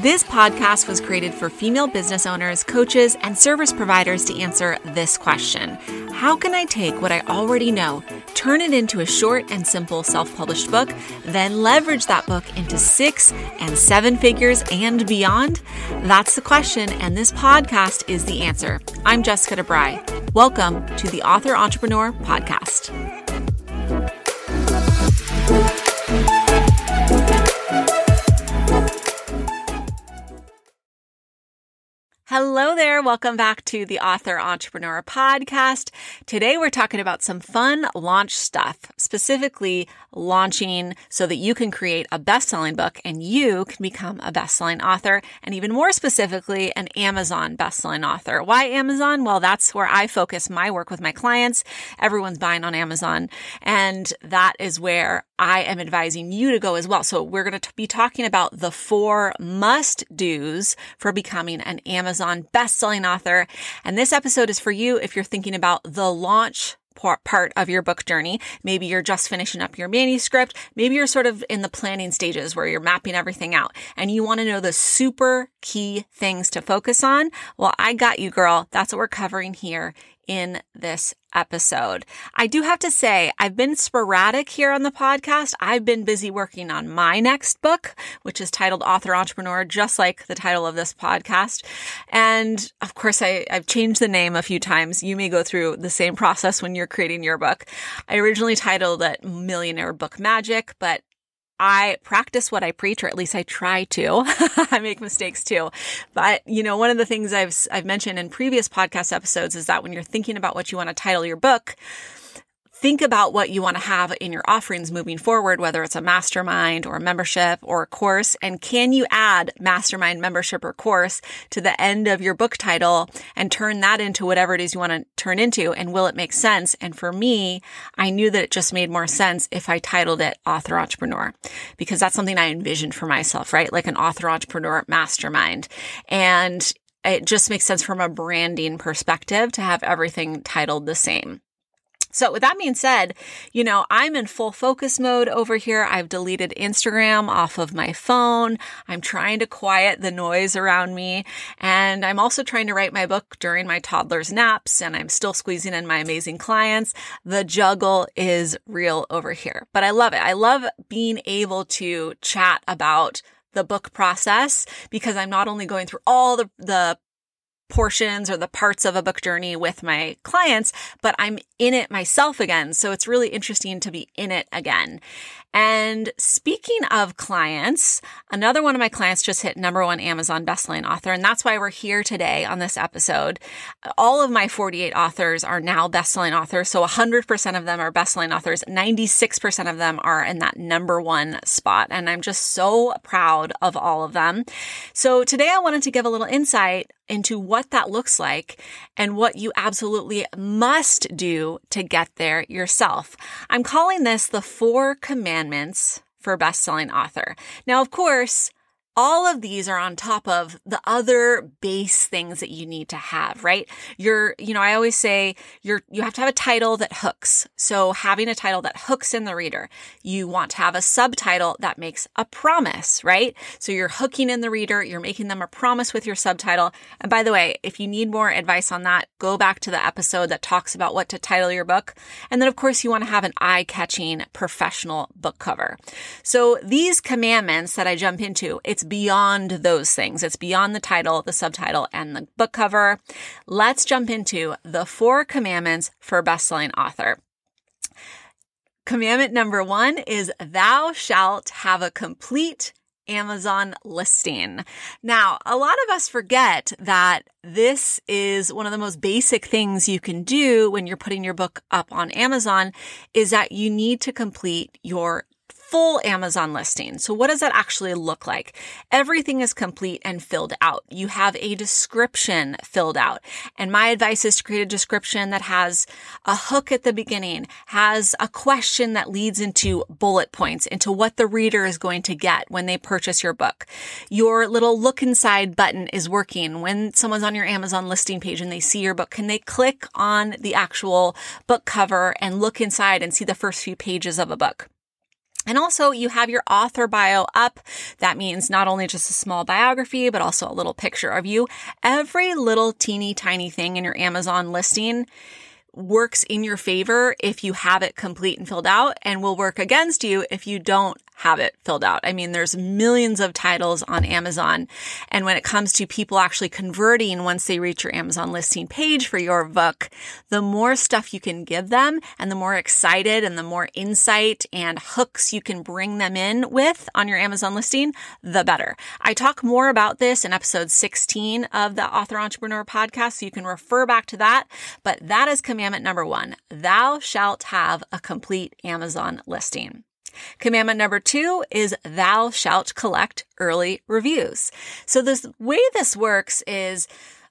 This podcast was created for female business owners, coaches, and service providers to answer this question How can I take what I already know, turn it into a short and simple self published book, then leverage that book into six and seven figures and beyond? That's the question, and this podcast is the answer. I'm Jessica DeBry. Welcome to the Author Entrepreneur Podcast. Hello there. Welcome back to the Author Entrepreneur Podcast. Today we're talking about some fun launch stuff, specifically launching so that you can create a best-selling book and you can become a best-selling author and even more specifically an Amazon best-selling author. Why Amazon? Well, that's where I focus my work with my clients. Everyone's buying on Amazon and that is where I am advising you to go as well. So we're going to be talking about the four must do's for becoming an Amazon best-selling author. And this episode is for you if you're thinking about the launch part of your book journey. Maybe you're just finishing up your manuscript. Maybe you're sort of in the planning stages where you're mapping everything out and you want to know the super key things to focus on. Well, I got you, girl. That's what we're covering here in this episode. I do have to say, I've been sporadic here on the podcast. I've been busy working on my next book, which is titled Author Entrepreneur, just like the title of this podcast. And of course, I, have changed the name a few times. You may go through the same process when you're creating your book. I originally titled it Millionaire Book Magic, but I practice what I preach, or at least I try to. I make mistakes too. But, you know, one of the things I've, I've mentioned in previous podcast episodes is that when you're thinking about what you want to title your book, think about what you want to have in your offerings moving forward, whether it's a mastermind or a membership or a course. And can you add mastermind membership or course to the end of your book title and turn that into whatever it is you want to turn into? And will it make sense? And for me, I knew that it just made more sense if I titled it author entrepreneur because that's something I envisioned for myself, right? Like an author entrepreneur mastermind. And it just makes sense from a branding perspective to have everything titled the same. So with that being said, you know, I'm in full focus mode over here. I've deleted Instagram off of my phone. I'm trying to quiet the noise around me. And I'm also trying to write my book during my toddler's naps and I'm still squeezing in my amazing clients. The juggle is real over here, but I love it. I love being able to chat about the book process because I'm not only going through all the, the portions or the parts of a book journey with my clients, but I'm in it myself again. So it's really interesting to be in it again. And speaking of clients, another one of my clients just hit number one Amazon bestselling author. And that's why we're here today on this episode. All of my 48 authors are now bestselling authors. So 100% of them are bestselling authors. 96% of them are in that number one spot. And I'm just so proud of all of them. So today I wanted to give a little insight into what that looks like and what you absolutely must do to get there yourself. I'm calling this the four commandments for a best-selling author. Now, of course, all of these are on top of the other base things that you need to have, right? You're, you know, I always say you're, you have to have a title that hooks. So having a title that hooks in the reader, you want to have a subtitle that makes a promise, right? So you're hooking in the reader, you're making them a promise with your subtitle. And by the way, if you need more advice on that, go back to the episode that talks about what to title your book. And then of course you want to have an eye catching professional book cover. So these commandments that I jump into, it's beyond those things. It's beyond the title, the subtitle, and the book cover. Let's jump into the four commandments for best-selling author. Commandment number one is thou shalt have a complete Amazon listing. Now, a lot of us forget that this is one of the most basic things you can do when you're putting your book up on Amazon is that you need to complete your full Amazon listing. So what does that actually look like? Everything is complete and filled out. You have a description filled out. And my advice is to create a description that has a hook at the beginning, has a question that leads into bullet points, into what the reader is going to get when they purchase your book. Your little look inside button is working. When someone's on your Amazon listing page and they see your book, can they click on the actual book cover and look inside and see the first few pages of a book? And also you have your author bio up. That means not only just a small biography, but also a little picture of you. Every little teeny tiny thing in your Amazon listing works in your favor if you have it complete and filled out and will work against you if you don't have it filled out. I mean, there's millions of titles on Amazon. And when it comes to people actually converting once they reach your Amazon listing page for your book, the more stuff you can give them and the more excited and the more insight and hooks you can bring them in with on your Amazon listing, the better. I talk more about this in episode 16 of the Author Entrepreneur podcast. So you can refer back to that. But that is commandment number one. Thou shalt have a complete Amazon listing. Commandment number two is thou shalt collect early reviews. So this way this works is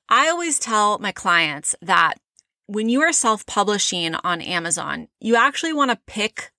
I always tell my clients that when you are self-publishing on Amazon, you actually want to pick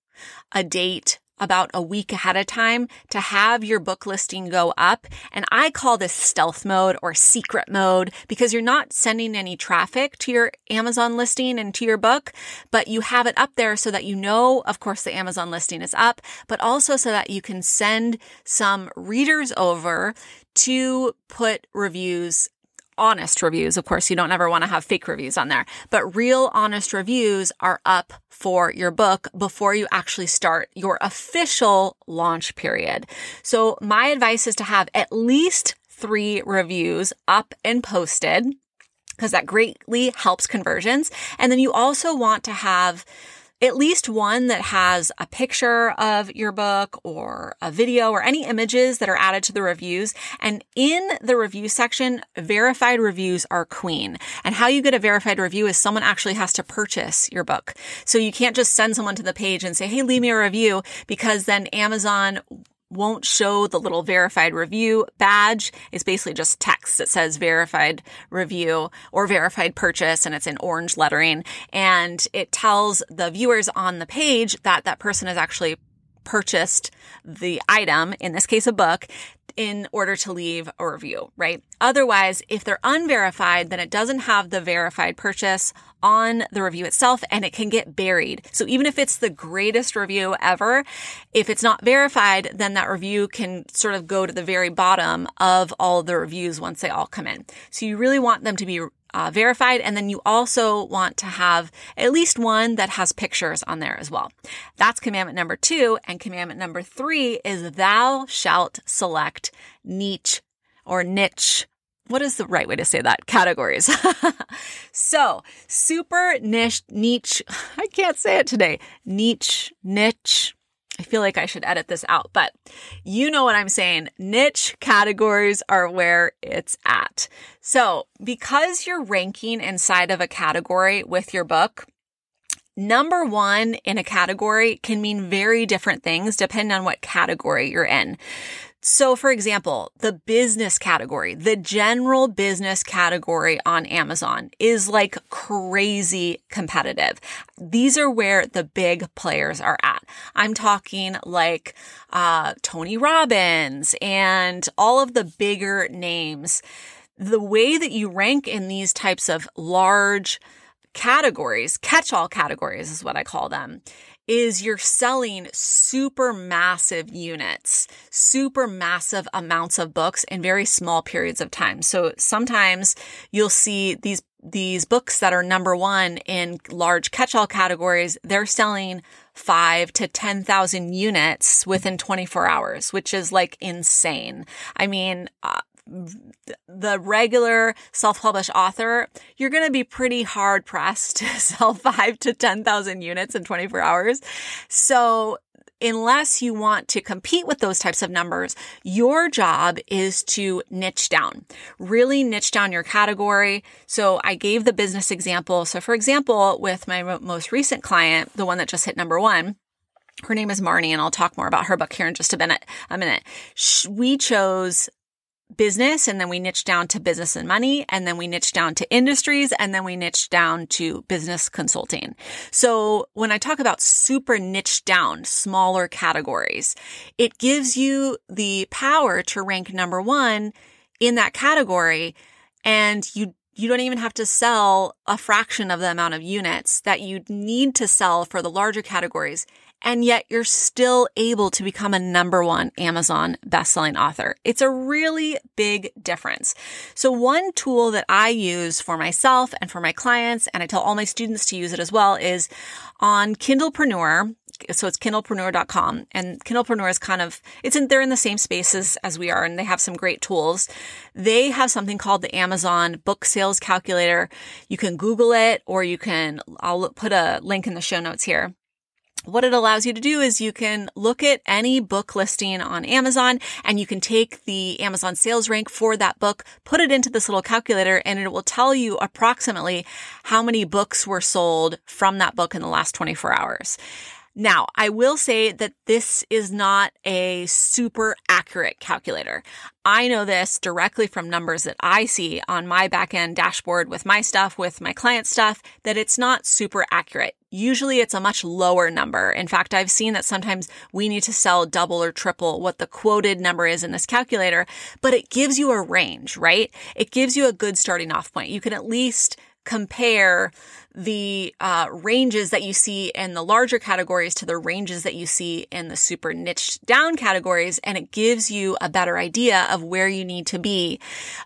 a date about a week ahead of time to have your book listing go up. And I call this stealth mode or secret mode because you're not sending any traffic to your Amazon listing and to your book, but you have it up there so that you know, of course, the Amazon listing is up, but also so that you can send some readers over to put reviews honest reviews. Of course, you don't ever want to have fake reviews on there, but real honest reviews are up for your book before you actually start your official launch period. So my advice is to have at least three reviews up and posted because that greatly helps conversions. And then you also want to have at least one that has a picture of your book or a video or any images that are added to the reviews. And in the review section, verified reviews are queen. And how you get a verified review is someone actually has to purchase your book. So you can't just send someone to the page and say, Hey, leave me a review because then Amazon won't show the little verified review badge. It's basically just text that says verified review or verified purchase and it's in orange lettering. And it tells the viewers on the page that that person has actually purchased the item, in this case, a book, in order to leave a review, right? Otherwise, if they're unverified, then it doesn't have the verified purchase on the review itself and it can get buried. So even if it's the greatest review ever, if it's not verified, then that review can sort of go to the very bottom of all the reviews once they all come in. So you really want them to be uh, verified. And then you also want to have at least one that has pictures on there as well. That's commandment number two. And commandment number three is thou shalt select niche or niche what is the right way to say that? Categories. so super niche, niche. I can't say it today. Niche, niche. I feel like I should edit this out, but you know what I'm saying. Niche categories are where it's at. So because you're ranking inside of a category with your book, Number one in a category can mean very different things depending on what category you're in. So, for example, the business category, the general business category on Amazon is like crazy competitive. These are where the big players are at. I'm talking like uh, Tony Robbins and all of the bigger names. The way that you rank in these types of large categories, catch all categories is what I call them is you're selling super massive units, super massive amounts of books in very small periods of time. So sometimes you'll see these these books that are number one in large catch-all categories, they're selling five to 10,000 units within 24 hours, which is like insane. I mean, uh, the regular self-published author, you're going to be pretty hard pressed to sell five to 10,000 units in 24 hours. So unless you want to compete with those types of numbers, your job is to niche down, really niche down your category. So I gave the business example. So for example, with my most recent client, the one that just hit number one, her name is Marnie, and I'll talk more about her book here in just a minute. A minute. We chose business and then we niche down to business and money and then we niche down to industries and then we niche down to business consulting. So when I talk about super niche down, smaller categories, it gives you the power to rank number one in that category and you you don't even have to sell a fraction of the amount of units that you need to sell for the larger categories and yet you're still able to become a number one Amazon bestselling author. It's a really big difference. So one tool that I use for myself and for my clients, and I tell all my students to use it as well, is on Kindlepreneur so it's kindlepreneur.com and kindlepreneur is kind of it's in they're in the same spaces as we are and they have some great tools they have something called the amazon book sales calculator you can google it or you can i'll put a link in the show notes here what it allows you to do is you can look at any book listing on Amazon and you can take the Amazon sales rank for that book, put it into this little calculator and it will tell you approximately how many books were sold from that book in the last 24 hours. Now, I will say that this is not a super accurate calculator. I know this directly from numbers that I see on my backend dashboard with my stuff, with my client stuff, that it's not super accurate. Usually it's a much lower number. In fact, I've seen that sometimes we need to sell double or triple what the quoted number is in this calculator, but it gives you a range, right? It gives you a good starting off point. You can at least compare the uh, ranges that you see in the larger categories to the ranges that you see in the super niched down categories. And it gives you a better idea of where you need to be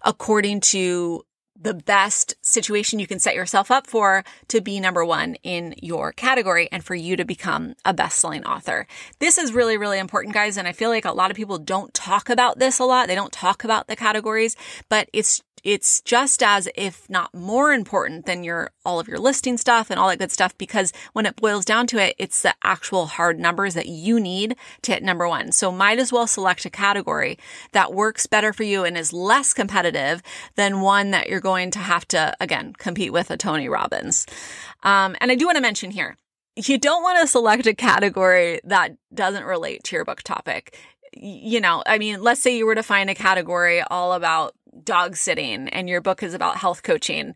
according to the best situation you can set yourself up for to be number one in your category and for you to become a best selling author. This is really, really important, guys. And I feel like a lot of people don't talk about this a lot. They don't talk about the categories, but it's it's just as, if not more important than your, all of your listing stuff and all that good stuff, because when it boils down to it, it's the actual hard numbers that you need to hit number one. So might as well select a category that works better for you and is less competitive than one that you're going to have to, again, compete with a Tony Robbins. Um, and I do want to mention here, you don't want to select a category that doesn't relate to your book topic. You know, I mean, let's say you were to find a category all about dog sitting and your book is about health coaching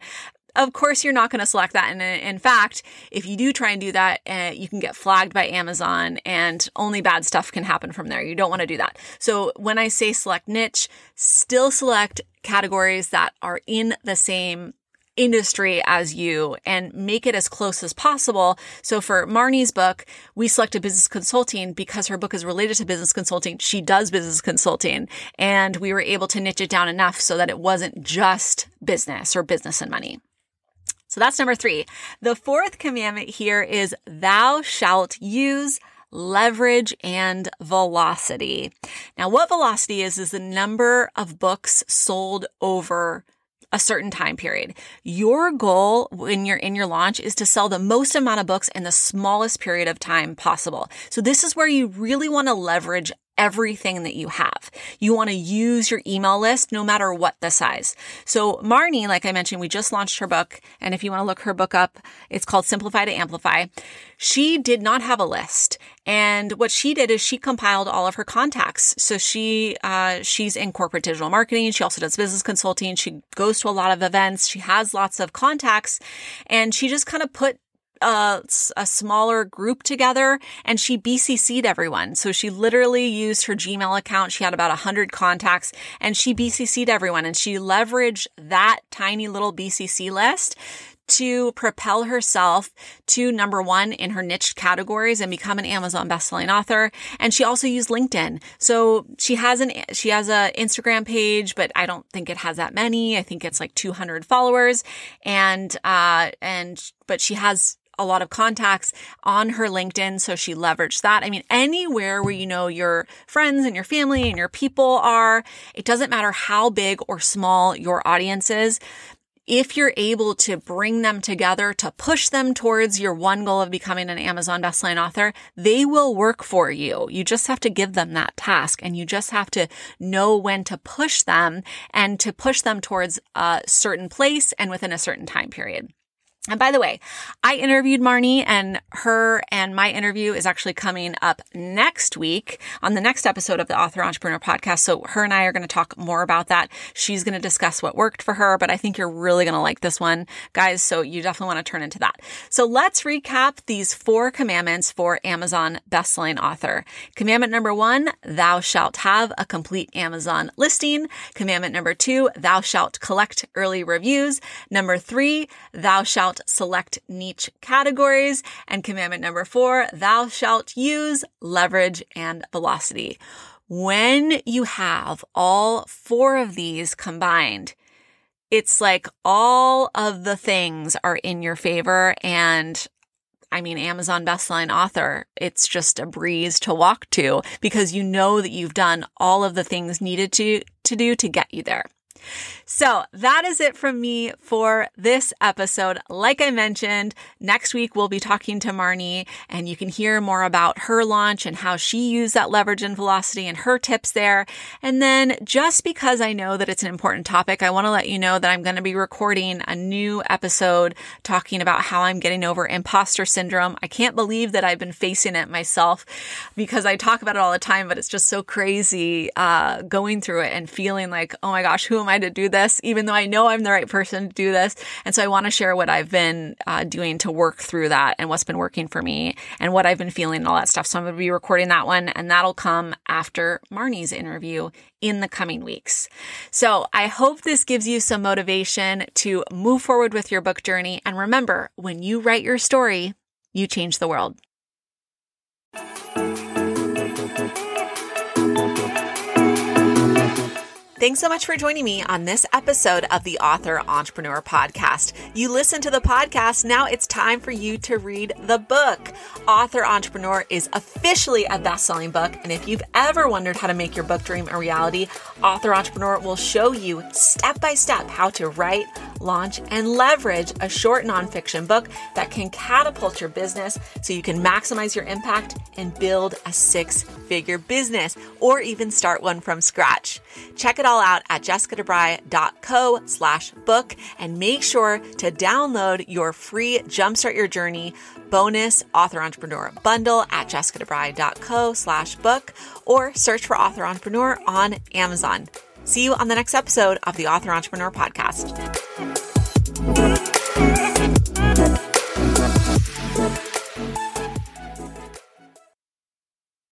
of course you're not going to select that. And in fact if you do try and do that uh, you can get flagged by amazon and only bad stuff can happen from there. You don't want to do that. So when i say select niche still select categories that are in the same industry as you and make it as close as possible. So for Marnie's book, we selected business consulting because her book is related to business consulting. She does business consulting and we were able to niche it down enough so that it wasn't just business or business and money. So that's number three. The fourth commandment here is thou shalt use leverage and velocity. Now, what velocity is, is the number of books sold over a certain time period. Your goal when you're in your launch is to sell the most amount of books in the smallest period of time possible. So this is where you really want to leverage everything that you have. You want to use your email list no matter what the size. So Marnie, like I mentioned, we just launched her book. And if you want to look her book up, it's called Simplify to Amplify. She did not have a list. And what she did is she compiled all of her contacts. So she, uh, she's in corporate digital marketing. She also does business consulting. She goes to a lot of events. She has lots of contacts and she just kind of put a, a smaller group together and she BCC'd everyone. So she literally used her Gmail account. She had about 100 contacts and she BCC'd everyone and she leveraged that tiny little BCC list to propel herself to number one in her niche categories and become an Amazon bestselling author. And she also used LinkedIn. So she has an, she has a Instagram page, but I don't think it has that many. I think it's like 200 followers and, uh, and, but she has a lot of contacts on her LinkedIn. So she leveraged that. I mean, anywhere where you know your friends and your family and your people are, it doesn't matter how big or small your audience is. If you're able to bring them together to push them towards your one goal of becoming an Amazon bestselling author, they will work for you. You just have to give them that task and you just have to know when to push them and to push them towards a certain place and within a certain time period. And by the way, I interviewed Marnie and her and my interview is actually coming up next week on the next episode of the Author Entrepreneur podcast. So her and I are going to talk more about that. She's going to discuss what worked for her, but I think you're really going to like this one, guys. So you definitely want to turn into that. So let's recap these four commandments for Amazon bestselling author. Commandment number one, thou shalt have a complete Amazon listing. Commandment number two, thou shalt collect early reviews. Number three, thou shalt select niche categories. And commandment number four, thou shalt use leverage and velocity. When you have all four of these combined, it's like all of the things are in your favor and I mean, Amazon bestselling author, it's just a breeze to walk to because you know that you've done all of the things needed to, to do to get you there. So that is it from me for this episode. Like I mentioned, next week we'll be talking to Marnie and you can hear more about her launch and how she used that leverage and velocity and her tips there. And then just because I know that it's an important topic, I want to let you know that I'm going to be recording a new episode talking about how I'm getting over imposter syndrome. I can't believe that I've been facing it myself because I talk about it all the time, but it's just so crazy, uh, going through it and feeling like, oh my gosh, who am I to do this, even though I know I'm the right person to do this. And so I want to share what I've been uh, doing to work through that and what's been working for me and what I've been feeling and all that stuff. So I'm going to be recording that one and that'll come after Marnie's interview in the coming weeks. So I hope this gives you some motivation to move forward with your book journey. And remember, when you write your story, you change the world. Thanks so much for joining me on this episode of the Author Entrepreneur Podcast. You listen to the podcast, now it's time for you to read the book. Author Entrepreneur is officially a best selling book, and if you've ever wondered how to make your book dream a reality, Author Entrepreneur will show you step by step how to write, launch, and leverage a short nonfiction book that can catapult your business so you can maximize your impact and build a six figure business or even start one from scratch. Check it all out at jessicadebry.co slash book and make sure to download your free Jumpstart Your Journey bonus author entrepreneur bundle at jessicadebry.co slash book or search for author entrepreneur on Amazon. See you on the next episode of the Author Entrepreneur Podcast.